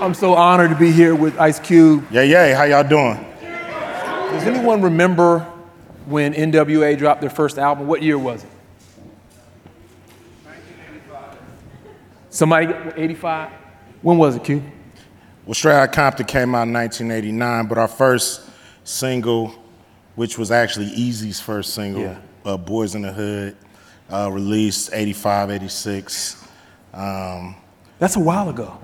I'm so honored to be here with Ice Cube. Yeah, yeah. How y'all doing? Does anyone remember when NWA dropped their first album? What year was it? 1985. Somebody, 85? When was it, Q? Well, Straight Outta Compton came out in 1989, but our first single, which was actually Eazy's first single, Yeah. uh, Boys in the Hood, uh, released 85, 86. Um, That's a while ago.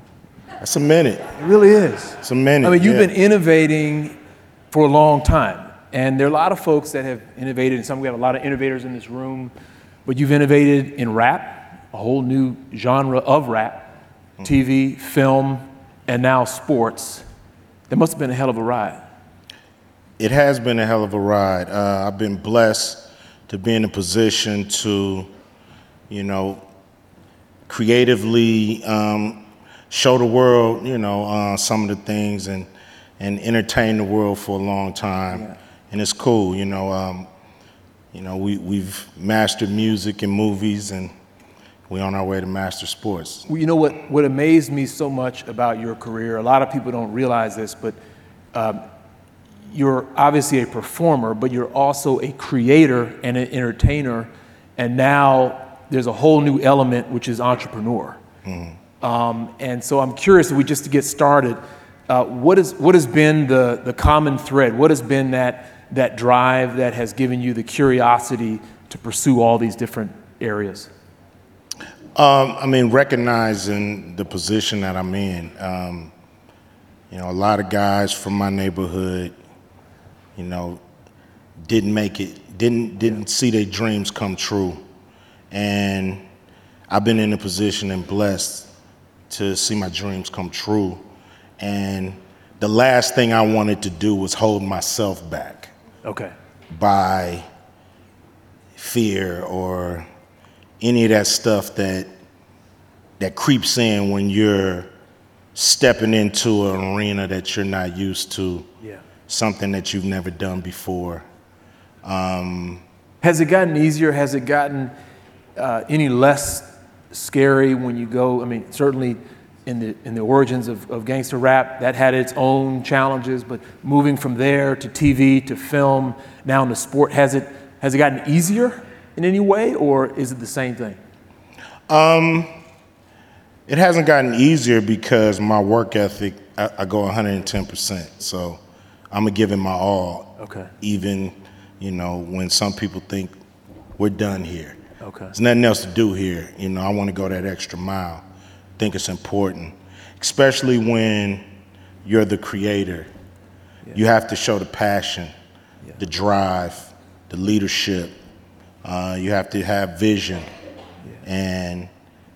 That's a minute. It really is. It's a minute. I mean, you've yeah. been innovating for a long time. And there are a lot of folks that have innovated, and some we have a lot of innovators in this room, but you've innovated in rap, a whole new genre of rap, TV, film, and now sports. That must have been a hell of a ride. It has been a hell of a ride. Uh, I've been blessed to be in a position to, you know, creatively um, show the world, you know, uh, some of the things and and entertain the world for a long time. And it's cool, you know. Um, you know, we we've mastered music and movies, and we're on our way to master sports. Well, you know what, what amazed me so much about your career, a lot of people don't realize this, but um, you're obviously a performer, but you're also a creator and an entertainer. And now there's a whole new element, which is entrepreneur. Um, and so I'm curious, if we just to get started, uh, what, is, what has been the, the common thread? What has been that, that drive that has given you the curiosity to pursue all these different areas? Um, I mean, recognizing the position that I'm in. Um, you know, a lot of guys from my neighborhood, you know, didn't make it, didn't didn't see their dreams come true, and I've been in a position and blessed to see my dreams come true. And the last thing I wanted to do was hold myself back Okay. by fear or any of that stuff that that creeps in when you're stepping into an arena that you're not used to, Yeah. something that you've never done before. Has it gotten easier? Has it gotten uh, any less scary when you go? I mean, certainly in the in the origins of, of gangster rap, that had its own challenges. But moving from there to TV to film, now into sport, has it has it gotten easier in any way, or is it the same thing? Um, It hasn't gotten easier because my work ethic, I, I go 110%. So I'm it my all. Okay. Even, you know, when some people think we're done here. Okay. There's nothing else to do here. You know, I want to go that extra mile. I think it's important, especially when you're the creator. You have to show the passion, the drive, the leadership. Uh, you have to have vision and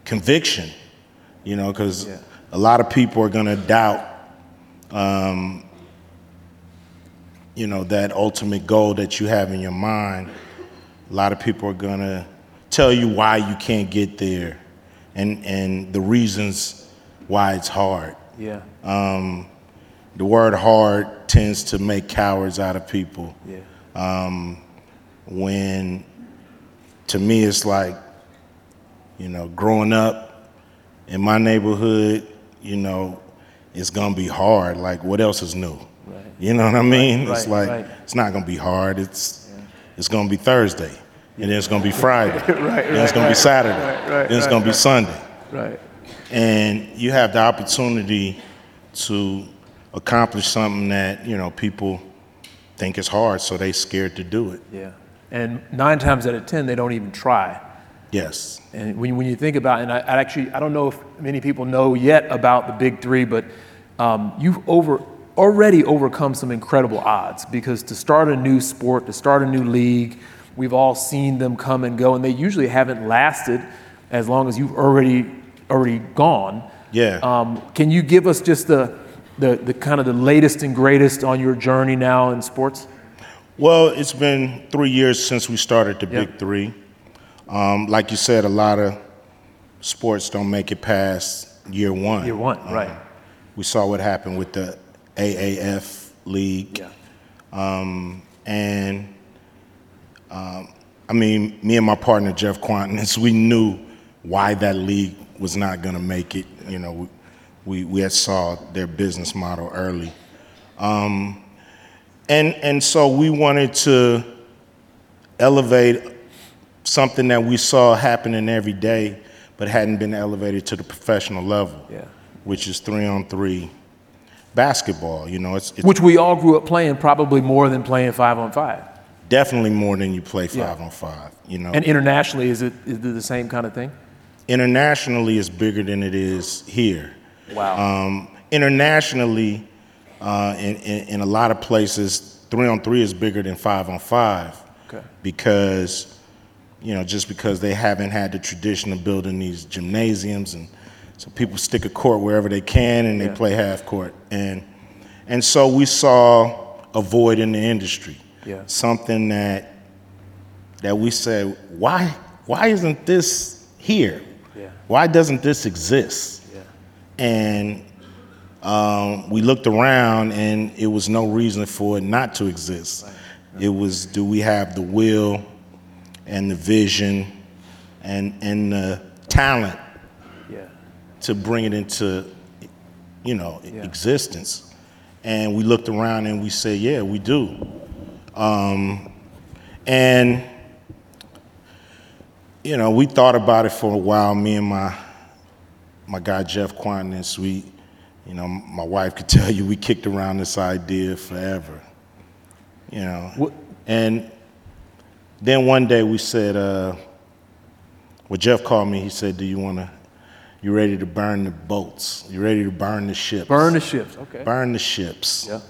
conviction. You know, because Yeah. a lot of people are going to doubt, um, you know, that ultimate goal that you have in your mind. A lot of people are going to tell you why you can't get there and, and the reasons why it's hard. Yeah. Um, the word hard tends to make cowards out of people. yeah. Um, when to me, it's like, you know, growing up in my neighborhood, you know, it's gonna be hard. Like, what else is new? Right. You know what I mean? it's right, like right. it's not gonna be hard. It's it's gonna be Thursday, and then it's gonna be Friday, Right, then it's right, gonna be Saturday, right, right, then it's right, gonna be right. Sunday, Right. and you have the opportunity to accomplish something that you know people think is hard, so they scared to do it. Yeah. And nine times out of ten, they don't even try. Yes. And when, when you think about, and I, I actually, I don't know if many people know yet about the big three, but um, you've over, already overcome some incredible odds because to start a new sport, to start a new league, we've all seen them come and go, and they usually haven't lasted as long as you've already, already gone. Yeah. Um, can you give us just the, the, the kind of the latest and greatest on your journey now in sports? Well, it's been three years since we started the Yeah. Big Three. Um, like you said, a lot of sports don't make it past year one. Year one, Uh, right. We saw what happened with the AAF league. Yeah. And um, I mean, me and my partner Jeff Kwatinetz, we knew why that league was not going to make it. You know, we, we we had saw their business model early, um, and and so we wanted to elevate something that we saw happening every day, but hadn't been elevated to the professional level, Yeah. which is three on three basketball. You know, it's, it's Which we all grew up playing probably more than playing five on five. Definitely more than you play five Yeah. on five. You know, And internationally, is it, is it the same kind of thing? internationally it's bigger than it is here. Wow. Um, internationally, uh, in, in, in a lot of places, three on three is bigger than five on five Okay. because, you know, just because they haven't had the tradition of building these gymnasiums, and so people stick a court wherever they can and they Yeah. play half court, and and so we saw a void in the industry, Yeah. something that that we said, why why isn't this here? Yeah. Why doesn't this exist? Yeah. and um, we looked around and it was no reason for it not to exist it was do we have the will and the vision and and the talent Yeah. to bring it into you know existence and we looked around and we said yeah we do um, and you know we thought about it for a while me and my my guy Jeff Kwatinetz, we, you know, my wife could tell you we kicked around this idea forever, you know. What- And then one day we said, uh, well, Jeff called me. He said, "Do you want to? You ready to burn the boats? You ready to burn the ships? Burn the ships. Okay. burn the ships." Yeah.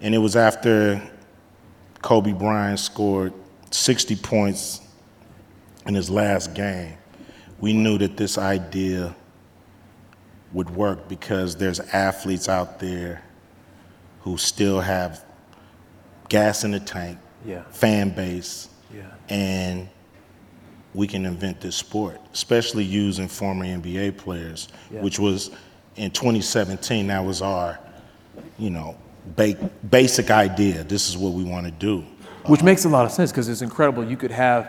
And it was after Kobe Bryant scored 60 points in his last game. We knew that this idea would work because there's athletes out there who still have gas in the tank, Yeah. fan base, Yeah. and we can invent this sport, especially using former NBA players, Yeah. which was in 2017. That was our, you know, ba- basic idea. This is what we want to do. Which makes a lot of sense because it's incredible. You could have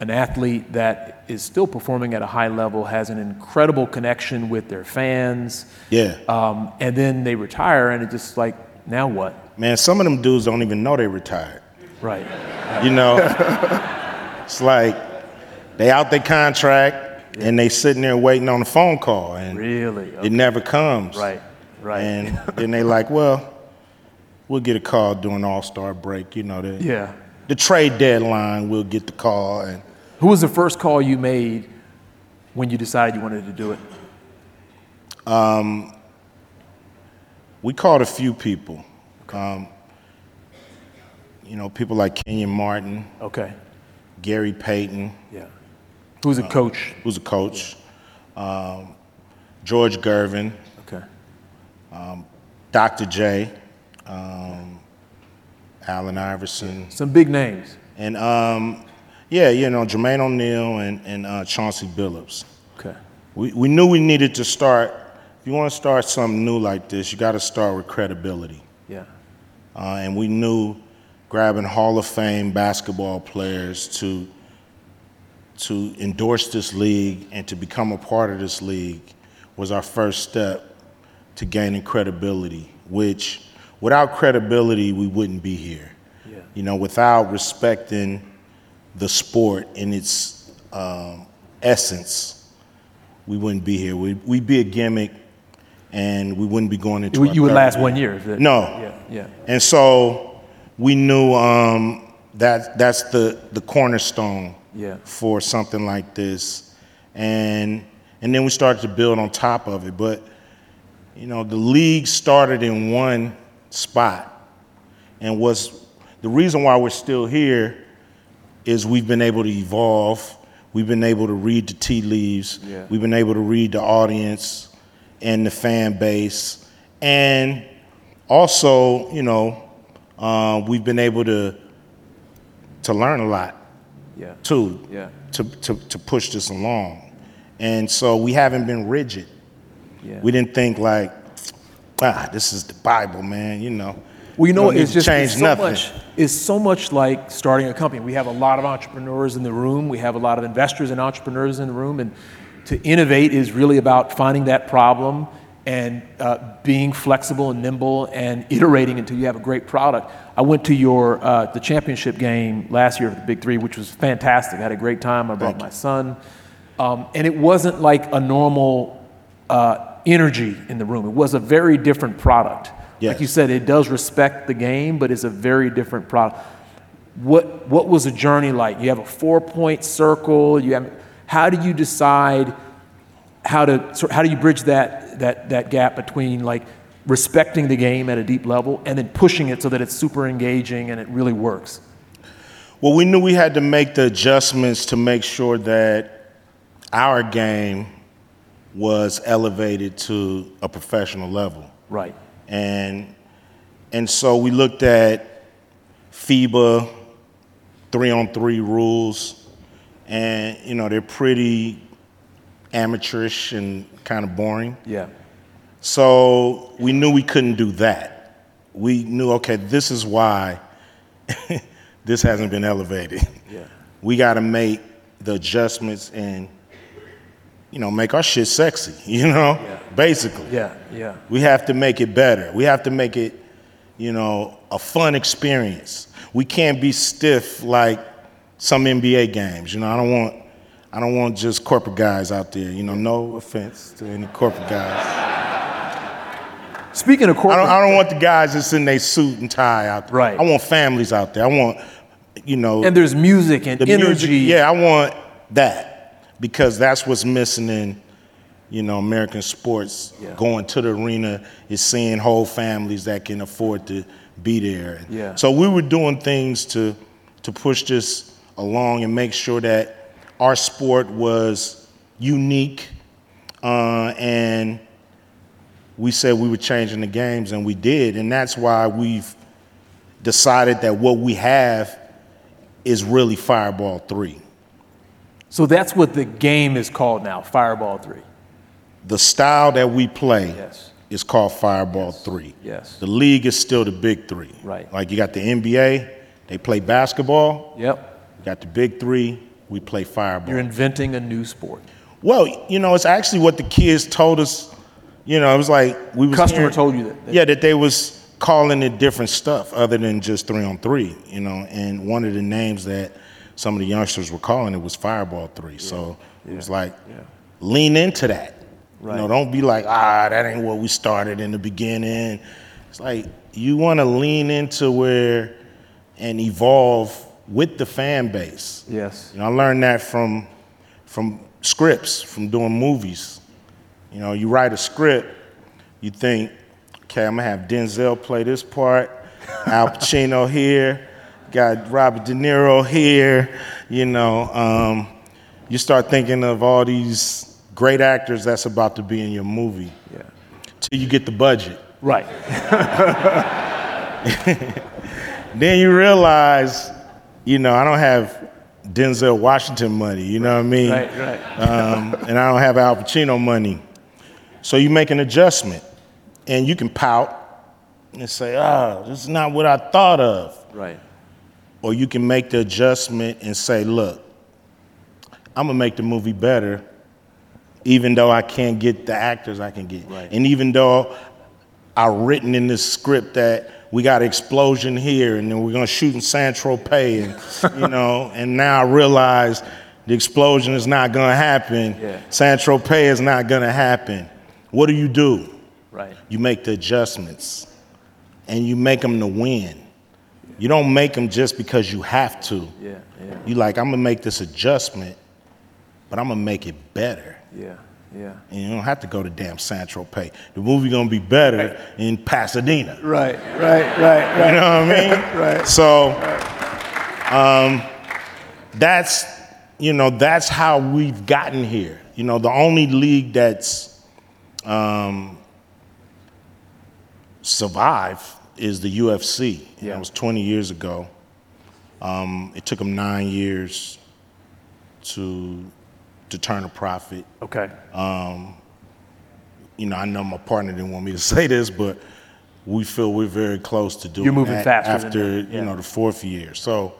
an athlete that is still performing at a high level, has an incredible connection with their fans, Yeah, um, and then they retire, and it's just like, now what? man. Some of them dudes don't even know they retired. Right. You know, it's like they out their contract and they sitting there waiting on a phone call, and Really? it never comes. Right. Right. And then they like, well, we'll get a call during All Star break. You know, the, yeah. the trade deadline, we'll get the call, and Who was the first call you made when you decided you wanted to do it? Um, we called a few people. Um, you know, people like Kenyon Martin, Okay. Gary Payton, Yeah. Who's a coach? who's a coach, um, George Gervin, Okay. Dr. J, um, Allen Iverson, Some big names. and um, yeah, you know, Jermaine O'Neal and, and uh, Chauncey Billups. Okay. We, we knew we needed to start, if you want to start something new like this, you got to start with credibility. Yeah. Uh, and we knew grabbing Hall of Fame basketball players to to endorse this league and to become a part of this league was our first step to gaining credibility. Which, without credibility, we wouldn't be here. Yeah. You know, without respecting the sport in its um, essence, we wouldn't be here. We'd, we'd be a gimmick, and we wouldn't be going into. You, you would last year. one year. that- No. Yeah. Yeah. And so we knew um, that that's the, the cornerstone Yeah. for something like this. And, and then we started to build on top of it. But, you know, the league started in one spot. And what's the reason why we're still here is we've been able to evolve. We've been able to read the tea leaves. Yeah. We've been able to read the audience and the fan base. And also, you know, uh, we've been able to to learn a lot Yeah. too Yeah. to, to, to push this along. And so we haven't been rigid. Yeah. We didn't think like, ah, this is the Bible, man, you know. Well, you know, it's just it's so nothing. much. It's so much like starting a company. We have a lot of entrepreneurs in the room. We have a lot of investors and entrepreneurs in the room, and to innovate is really about finding that problem and uh, being flexible and nimble and iterating until you have a great product. I went to your uh, the championship game last year of the Big Three, which was fantastic. I had a great time. I brought Thank you. my son, um, and it wasn't like a normal uh, energy in the room. It was a very different product. Like you said, it does respect the game, but it's a very different product. What what was the journey like? You have a four point circle. You have how do you decide how to how do you bridge that that that gap between like respecting the game at a deep level and then pushing it so that it's super engaging and it really works? Well, we knew we had to make the adjustments to make sure that our game was elevated to a professional level. Right. And and so we looked at FIBA three on three rules, and you know they're pretty amateurish and kind of boring. Yeah. So we knew we couldn't do that. We knew okay, this is why this hasn't been elevated. Yeah. We got to make the adjustments and you know make our shit sexy. You know, Yeah. basically. Yeah. Yeah. We have to make it better. We have to make it, you know, a fun experience. We can't be stiff like some NBA games. You know, I don't want I don't want just corporate guys out there. You know, no offense to any corporate guys. Speaking of I corporate, don't I don't want the guys that's in their suit and tie out there. Right. I want families out there. I want, you know, and there's music and the energy. music. Yeah, I want that because that's what's missing in, you know, American sports. Yeah. Going to the arena is seeing whole families that can afford to be there. Yeah. So we were doing things to to push this along and make sure that our sport was unique, uh, and we said we were changing the games, and we did, and that's why we've decided that what we have is really Fireball Three. So that's what the game is called now, Fireball 3. The style that we play Yes. is called Fireball Three. Yes. The league is still the Big Three. Right. Like you got the NBA, they play basketball. Yep. You got the Big Three, we play Fireball. You're inventing a new sport. well, you know, it's actually what the kids told us. You know, it was like we was Customer hearing- told you that- that- yeah, that they was calling it different stuff other than just three on three. You know, and one of the names that some of the youngsters were calling it was Fireball Three. So it was like lean into that. You know, don't be like, ah, that ain't what we started in the beginning. It's like you want to lean into where and evolve with the fan base. Yes. You know, I learned that from from scripts, from doing movies. You know, you write a script, you think, okay, I'm gonna have Denzel play this part, Al Pacino here, got Robert De Niro here. You know, um, you start thinking of all these great actors that's about to be in your movie Yeah. till you get the budget. Right. Then you realize, you know, I don't have Denzel Washington money. You know what I mean? Right, right. um, and I don't have Al Pacino money. So you make an adjustment, and you can pout and say, "Ah, this is not what I thought of," Right. Or you can make the adjustment and say, "Look, I'm gonna make the movie better, even though I can't get the actors I can get, Right. and even though I've written in this script that." We got an explosion here, and then we're gonna shoot in San Tropez, and you know, and now I realize the explosion is not gonna happen. Yeah. San Tropez is not gonna happen. What do you do? Right. You make the adjustments, and you make them to win. You don't make them just because you have to. Yeah. Yeah. You like, I'm gonna make this adjustment, but I'm gonna make it better. Yeah. Yeah. And you don't have to go to damn San Tropez. The movie gonna be better in Pasadena. Right. Right. Right. You know what I mean? Right. So, um, that's you know that's how we've gotten here. You know, the only league that's um, survived is the UFC. Yeah. That was 20 years ago. Um, it took them nine years to to turn a profit. Okay. You know, I know my partner didn't want me to say this, but we feel we're very close to doing You're moving that faster after yeah. you know the fourth year. So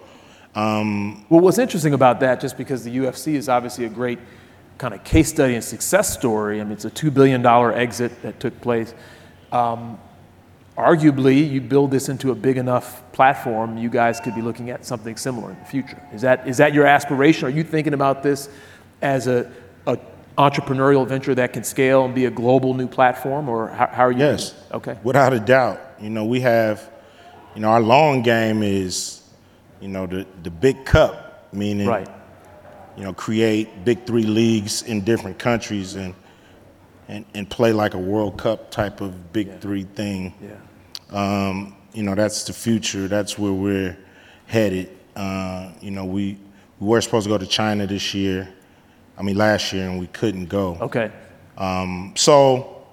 Well, what's interesting about that, just because the UFC is obviously a great kind of case study and success story. I mean, it's a $2 billion exit that took place. Um, arguably, you build this into a big enough platform, you guys could be looking at something similar in the future. Is that, is that your aspiration? Are you thinking about this as a, a entrepreneurial venture that can scale and be a global new platform, or how, how are you? Yes. Okay. Without a doubt. You know, we have, you know, our long game is, you know, the, the big cup, meaning, Right. you know, create big three leagues in different countries and, and, and play like a World Cup type of big three thing. Yeah. Um, you know, that's the future. That's where we're headed. Uh, you know, we, we were supposed to go to China this year. I mean, last year, and we couldn't go. Okay. Um, so,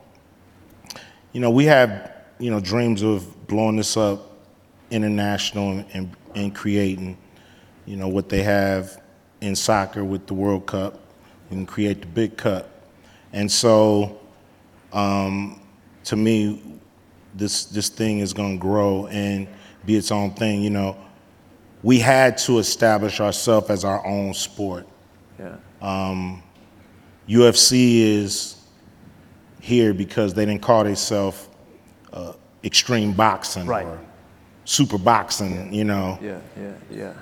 you know, we have, you know, dreams of blowing this up international and, and, and creating, you know, what they have in soccer with the World Cup. We can create the big cup. And so, um, to me, this, this thing is going to grow and be its own thing. You know, we had to establish ourselves as our own sport. Yeah. UFC is here because they didn't call themselves uh, extreme boxing Right. or super boxing. You know, Yeah. Yeah. Yeah.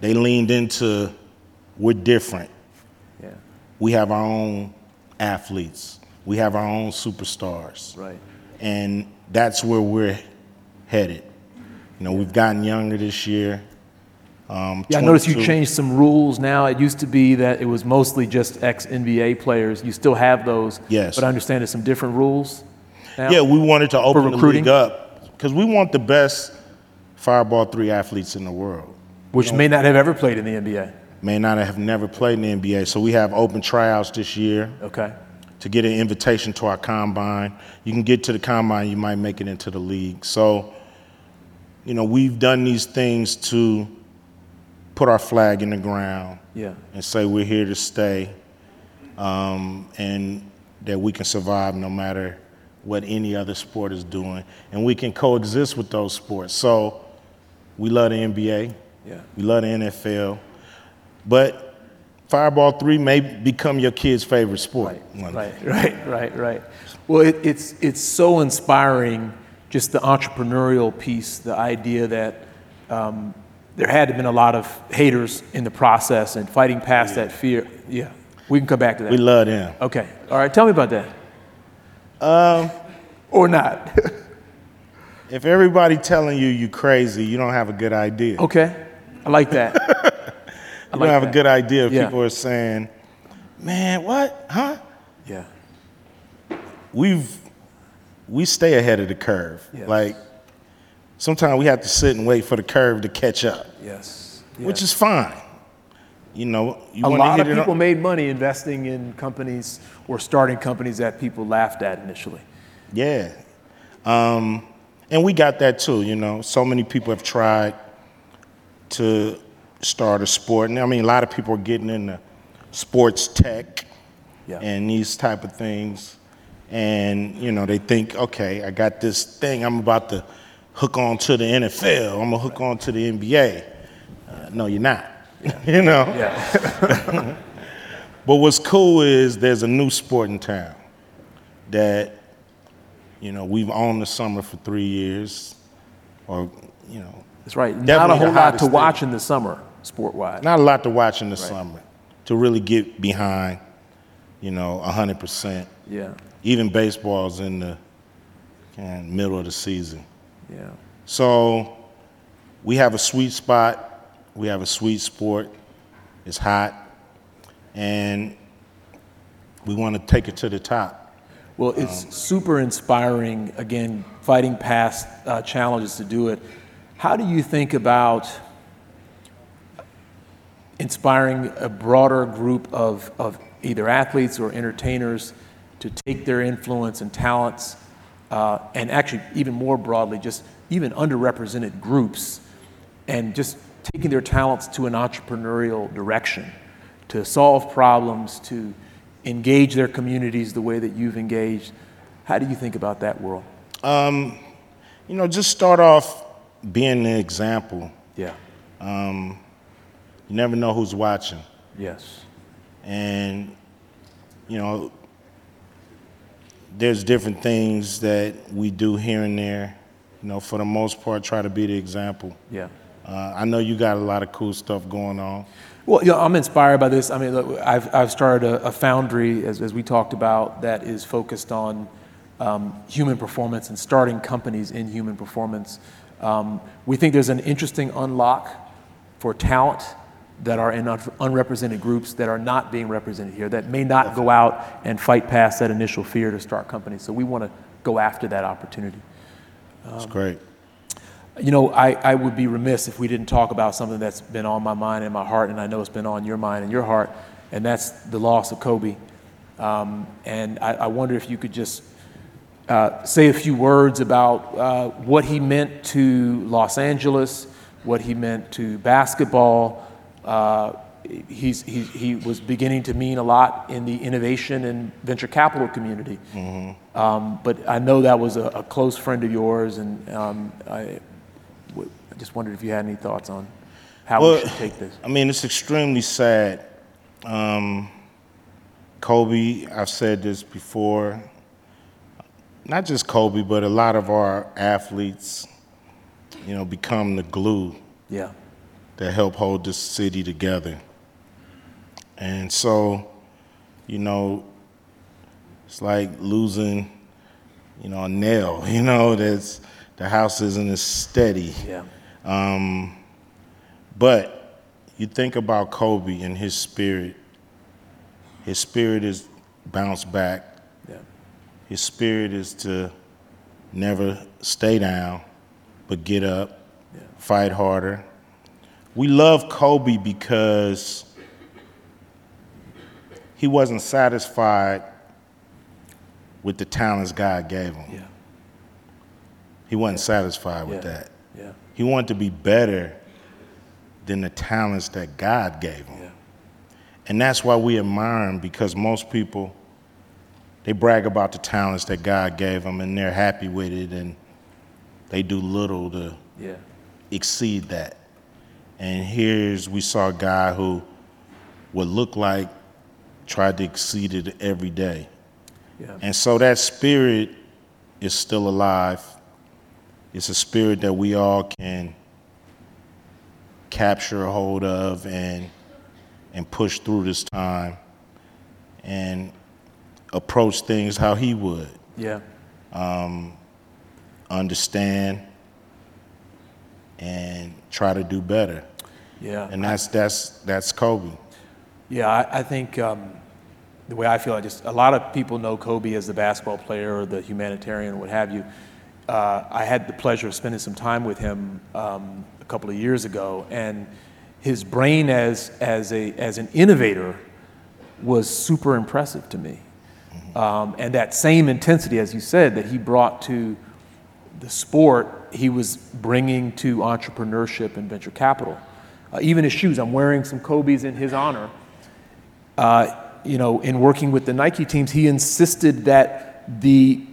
they leaned into we're different. Yeah. We have our own athletes. We have our own superstars, Right. and that's where we're headed. You know, we've gotten younger this year. Um, Yeah, I noticed you changed some rules now. It used to be that it was mostly just ex NBA players. You still have those. Yes. But I understand there's some different rules now. Yeah, we wanted to open the recruiting? league up because we want the best Fireball three athletes in the world. Which may not have ever played in the NBA. may not have never played in the NBA. So we have open tryouts this year Okay. To get an invitation to our combine. You can get to the combine, you might make it into the league. So, you know, we've done these things to put our flag in the ground Yeah. and say we're here to stay um, and that we can survive no matter what any other sport is doing. And we can coexist with those sports. So we love the NBA. Yeah. We love the NFL. But Fireball 3 may become your kid's favorite sport. one. Right, right, right, right. Well, it, it's, it's so inspiring, just the entrepreneurial piece, the idea that um, there had to have been a lot of haters in the process and fighting past that fear. Yeah, we can come back to that. We love them. okay, all right, tell me about that. Um, or not. If everybody telling you you crazy, you don't have a good idea. okay, I like that. I like don't have that. a good idea if Yeah. people are saying, man, what? Huh? Yeah, We've, we stay ahead of the curve. Yes. Like, sometimes we have to sit and wait for the curve to catch up, yes. which is fine. You know, you a lot of it on- people made money investing in companies or starting companies that people laughed at initially. Yeah. Um, and we got that too, you know. So many people have tried to start a sport. And I mean, a lot of people are getting into sports tech Yeah. and these type of things. And, you know, they think, okay, I got this thing, I'm about to hook on to the NFL, I'm gonna hook on to the NBA. Uh, no, you're not. you know? Yeah. But what's cool is there's a new sport in town that, you know, we've owned the summer for three years, or, you know, That's right. Not a whole lot to thing. watch in the summer, sport wise. not a lot to watch in the summer to really get behind, you know, 100%. Yeah, Even baseball's in the middle of the season. yeah. So we have a sweet spot. We have a sweet sport. It's hot. And we want to take it to the top. Well, it's super inspiring, again, fighting past uh, challenges to do it. How do you think about inspiring a broader group of, of either athletes or entertainers to take their influence and talents, uh, and actually, even more broadly, just even underrepresented groups, and just taking their talents to an entrepreneurial direction to solve problems, to engage their communities the way that you've engaged. How do you think about that world? You know, just start off being an example. Yeah. You never know who's watching. Yes. And you know, there's different things that we do here and there. You know, for the most part, try to be the example. Yeah. Uh, I know you got a lot of cool stuff going on. Well, you know, I'm inspired by this. I mean, look, I've, I've started a, a foundry, as, as we talked about, that is focused on um, human performance and starting companies in human performance. Um, we think there's an interesting unlock for talent that are in un- unrepresented groups that are not being represented here, that may not go out and fight past that initial fear to start companies. So we want to go after that opportunity. That's great. You know, I, I would be remiss if we didn't talk about something that's been on my mind and my heart, and I know it's been on your mind and your heart, and that's the loss of Kobe. Um, and I, I wonder if you could just uh, say a few words about uh, what he meant to Los Angeles, what he meant to basketball. Uh, he's, he, he was beginning to mean a lot in the innovation and venture capital community. Um, but I know that was a, a close friend of yours, and um, I, w- I just wondered if you had any thoughts on how we should take this. I mean, it's extremely sad. Um, Kobe, I've said this before, not just Kobe, but a lot of our athletes, you know, become the glue Yeah, that help hold this city together. And so, you know, it's like losing, you know, a nail, you know, that's the house isn't as steady. yeah, Um, But you think about Kobe and his spirit. His spirit is bounce back. yeah, His spirit is to never stay down, but get up, Yeah. fight harder. We love Kobe because he wasn't satisfied with the talents God gave him. yeah, He wasn't satisfied with Yeah. that. yeah, He wanted to be better than the talents that God gave him. yeah, And that's why we admire him because most people, they brag about the talents that God gave them and they're happy with it and they do little to yeah, exceed that. And here's, we saw a guy who would look like tried to exceed it every day. yeah, And so that spirit is still alive. It's a spirit that we all can capture a hold of and and push through this time and approach things how he would. yeah, um, Understand and try to do better. Yeah. And that's that's that's Kobe. Yeah, I, I think um, the way I feel, I just a lot of people know Kobe as the basketball player or the humanitarian or what have you. Uh, I had the pleasure of spending some time with him um, a couple of years ago, and his brain as as a as an innovator was super impressive to me. Um, and that same intensity, as you said, that he brought to the sport, he was bringing to entrepreneurship and venture capital. Uh, even his shoes, I'm wearing some Kobe's in his honor. Uh, you know, in working with the Nike teams, he insisted that the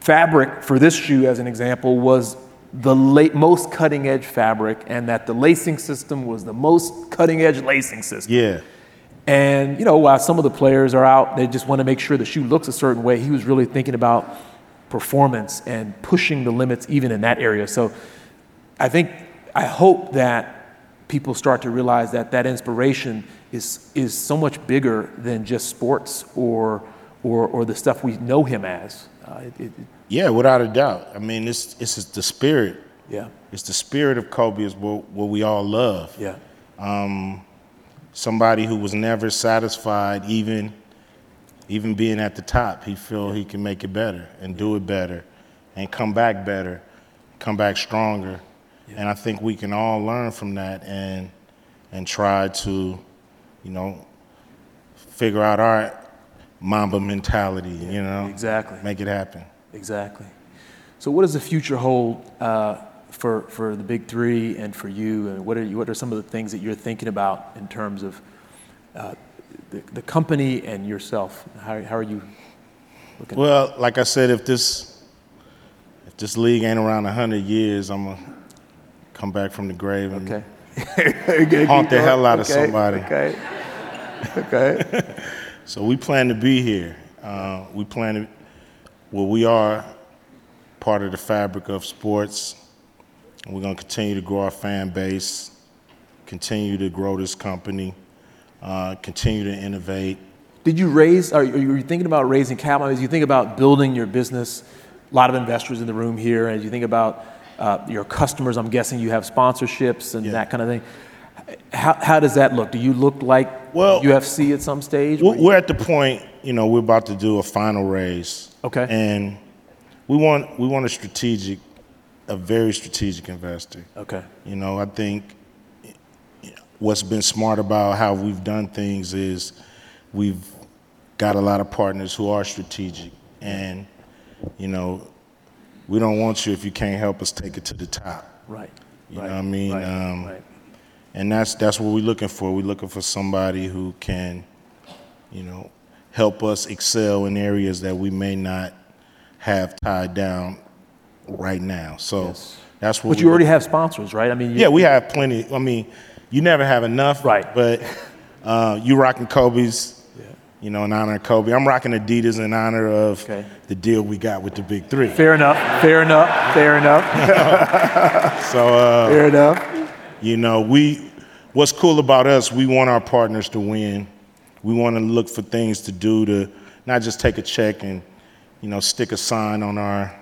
fabric for this shoe, as an example, was the most cutting edge fabric, and that the lacing system was the most cutting edge lacing system. Yeah. And you know, while some of the players are out, they just want to make sure the shoe looks a certain way. He was really thinking about performance and pushing the limits even in that area. So I think I hope that people start to realize that that inspiration is is so much bigger than just sports or or, or the stuff we know him as. Uh, it, it, Yeah, without a doubt. I mean, it's it's the spirit. yeah, It's the spirit of Kobe is what, what we all love. yeah, somebody who was never satisfied even even being at the top he feel he can make it better and do it better and come back better come back stronger and i think we can all learn from that and and try to you know figure out our mamba mentality you know exactly. make it happen Exactly. So, what does the future hold uh, for for the big three and for you? And what are you, what are some of the things that you're thinking about in terms of uh, the, the company and yourself? How, how are you looking? well like i said if this if this league ain't around 100 years i'm gonna come back from the grave and okay. haunt the hell out of somebody. Okay. Okay. So we plan to be here. Uh, we plan to, well, we are part of the fabric of sports. And we're going to continue to grow our fan base, continue to grow this company, uh, continue to innovate. Did you raise, are you, are you thinking about raising capital? As you think about building your business, a lot of investors in the room here, as you think about uh, your customers, I'm guessing you have sponsorships and Yeah. that kind of thing. How, how does that look? Do you look like Well- UFC at some stage? We're we're at the point, you know, we're about to do a final raise. Okay. And we want we want a strategic, a very strategic investor. Okay. You know, I think what's been smart about how we've done things is we've got a lot of partners who are strategic, and you know, we don't want you if you can't help us take it to the top. Right. You right, know what I mean? Right. Um, right. And that's that's what we're looking for. We're looking for somebody who can, you know, help us excel in areas that we may not have tied down right now. So Yes. that's what. But you already have sponsors, right? I mean, yeah, we have plenty. I mean, you never have enough. Right. But uh, you rocking Kobe's, you know, in honor of Kobe. I'm rocking Adidas in honor of Okay. the deal we got with the Big Three. Fair enough. Fair enough. Fair enough. So, uh, fair enough. you know, we, what's cool about us, we want our partners to win. We want to look for things to do to not just take a check and, you know, stick a sign on our,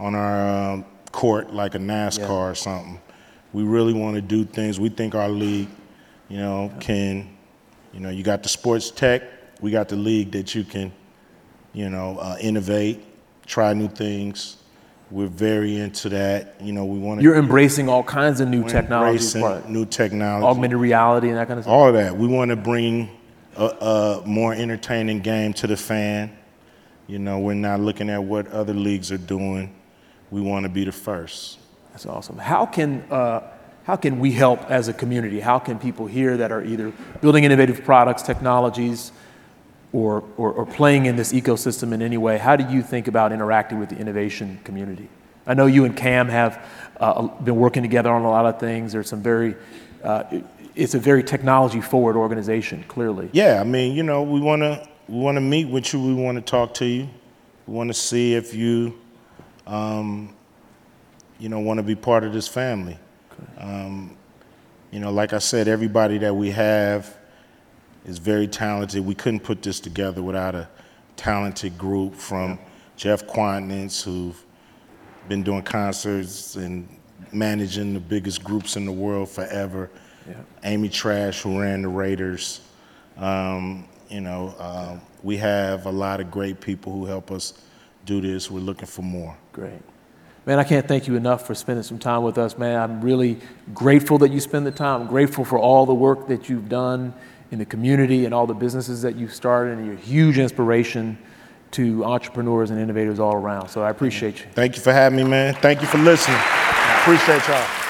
on our um, court like a NASCAR Yeah. or something. We really want to do things. We think our league, you know, can, you know, you got the sports tech, we got the league that you can, you know, uh, innovate, try new things. We're very into that. You know, we want to You're embracing all kinds of new technologies, new technology, augmented reality and that kind of stuff. all of that. We want to bring a, a more entertaining game to the fan. You know, we're not looking at what other leagues are doing. We want to be the first. That's awesome. How can uh, how can we help as a community? How can people here that are either building innovative products, technologies, or, or, or playing in this ecosystem in any way? How do you think about interacting with the innovation community? I know you and Cam have uh, been working together on a lot of things. There's some very, uh, it's a very technology forward organization, clearly. Yeah, I mean, you know, we want to we want to meet with you. We want to talk to you. We want to see if you, um, you know, want to be part of this family. Um, you know, like I said, everybody that we have is very talented. We couldn't put this together without a talented group from Jeff Kwatinetz, who've been doing concerts and managing the biggest groups in the world forever. Yeah. Amy Trask, who ran the Raiders. Um, you know, um, we have a lot of great people who help us do this. We're looking for more. Great. Man, I can't thank you enough for spending some time with us, man. I'm really grateful that you spend the time. I'm grateful for all the work that you've done in the community and all the businesses that you've started, and you're a huge inspiration to entrepreneurs and innovators all around. So I appreciate you. Thank you for having me, man. Thank you for listening. Appreciate y'all.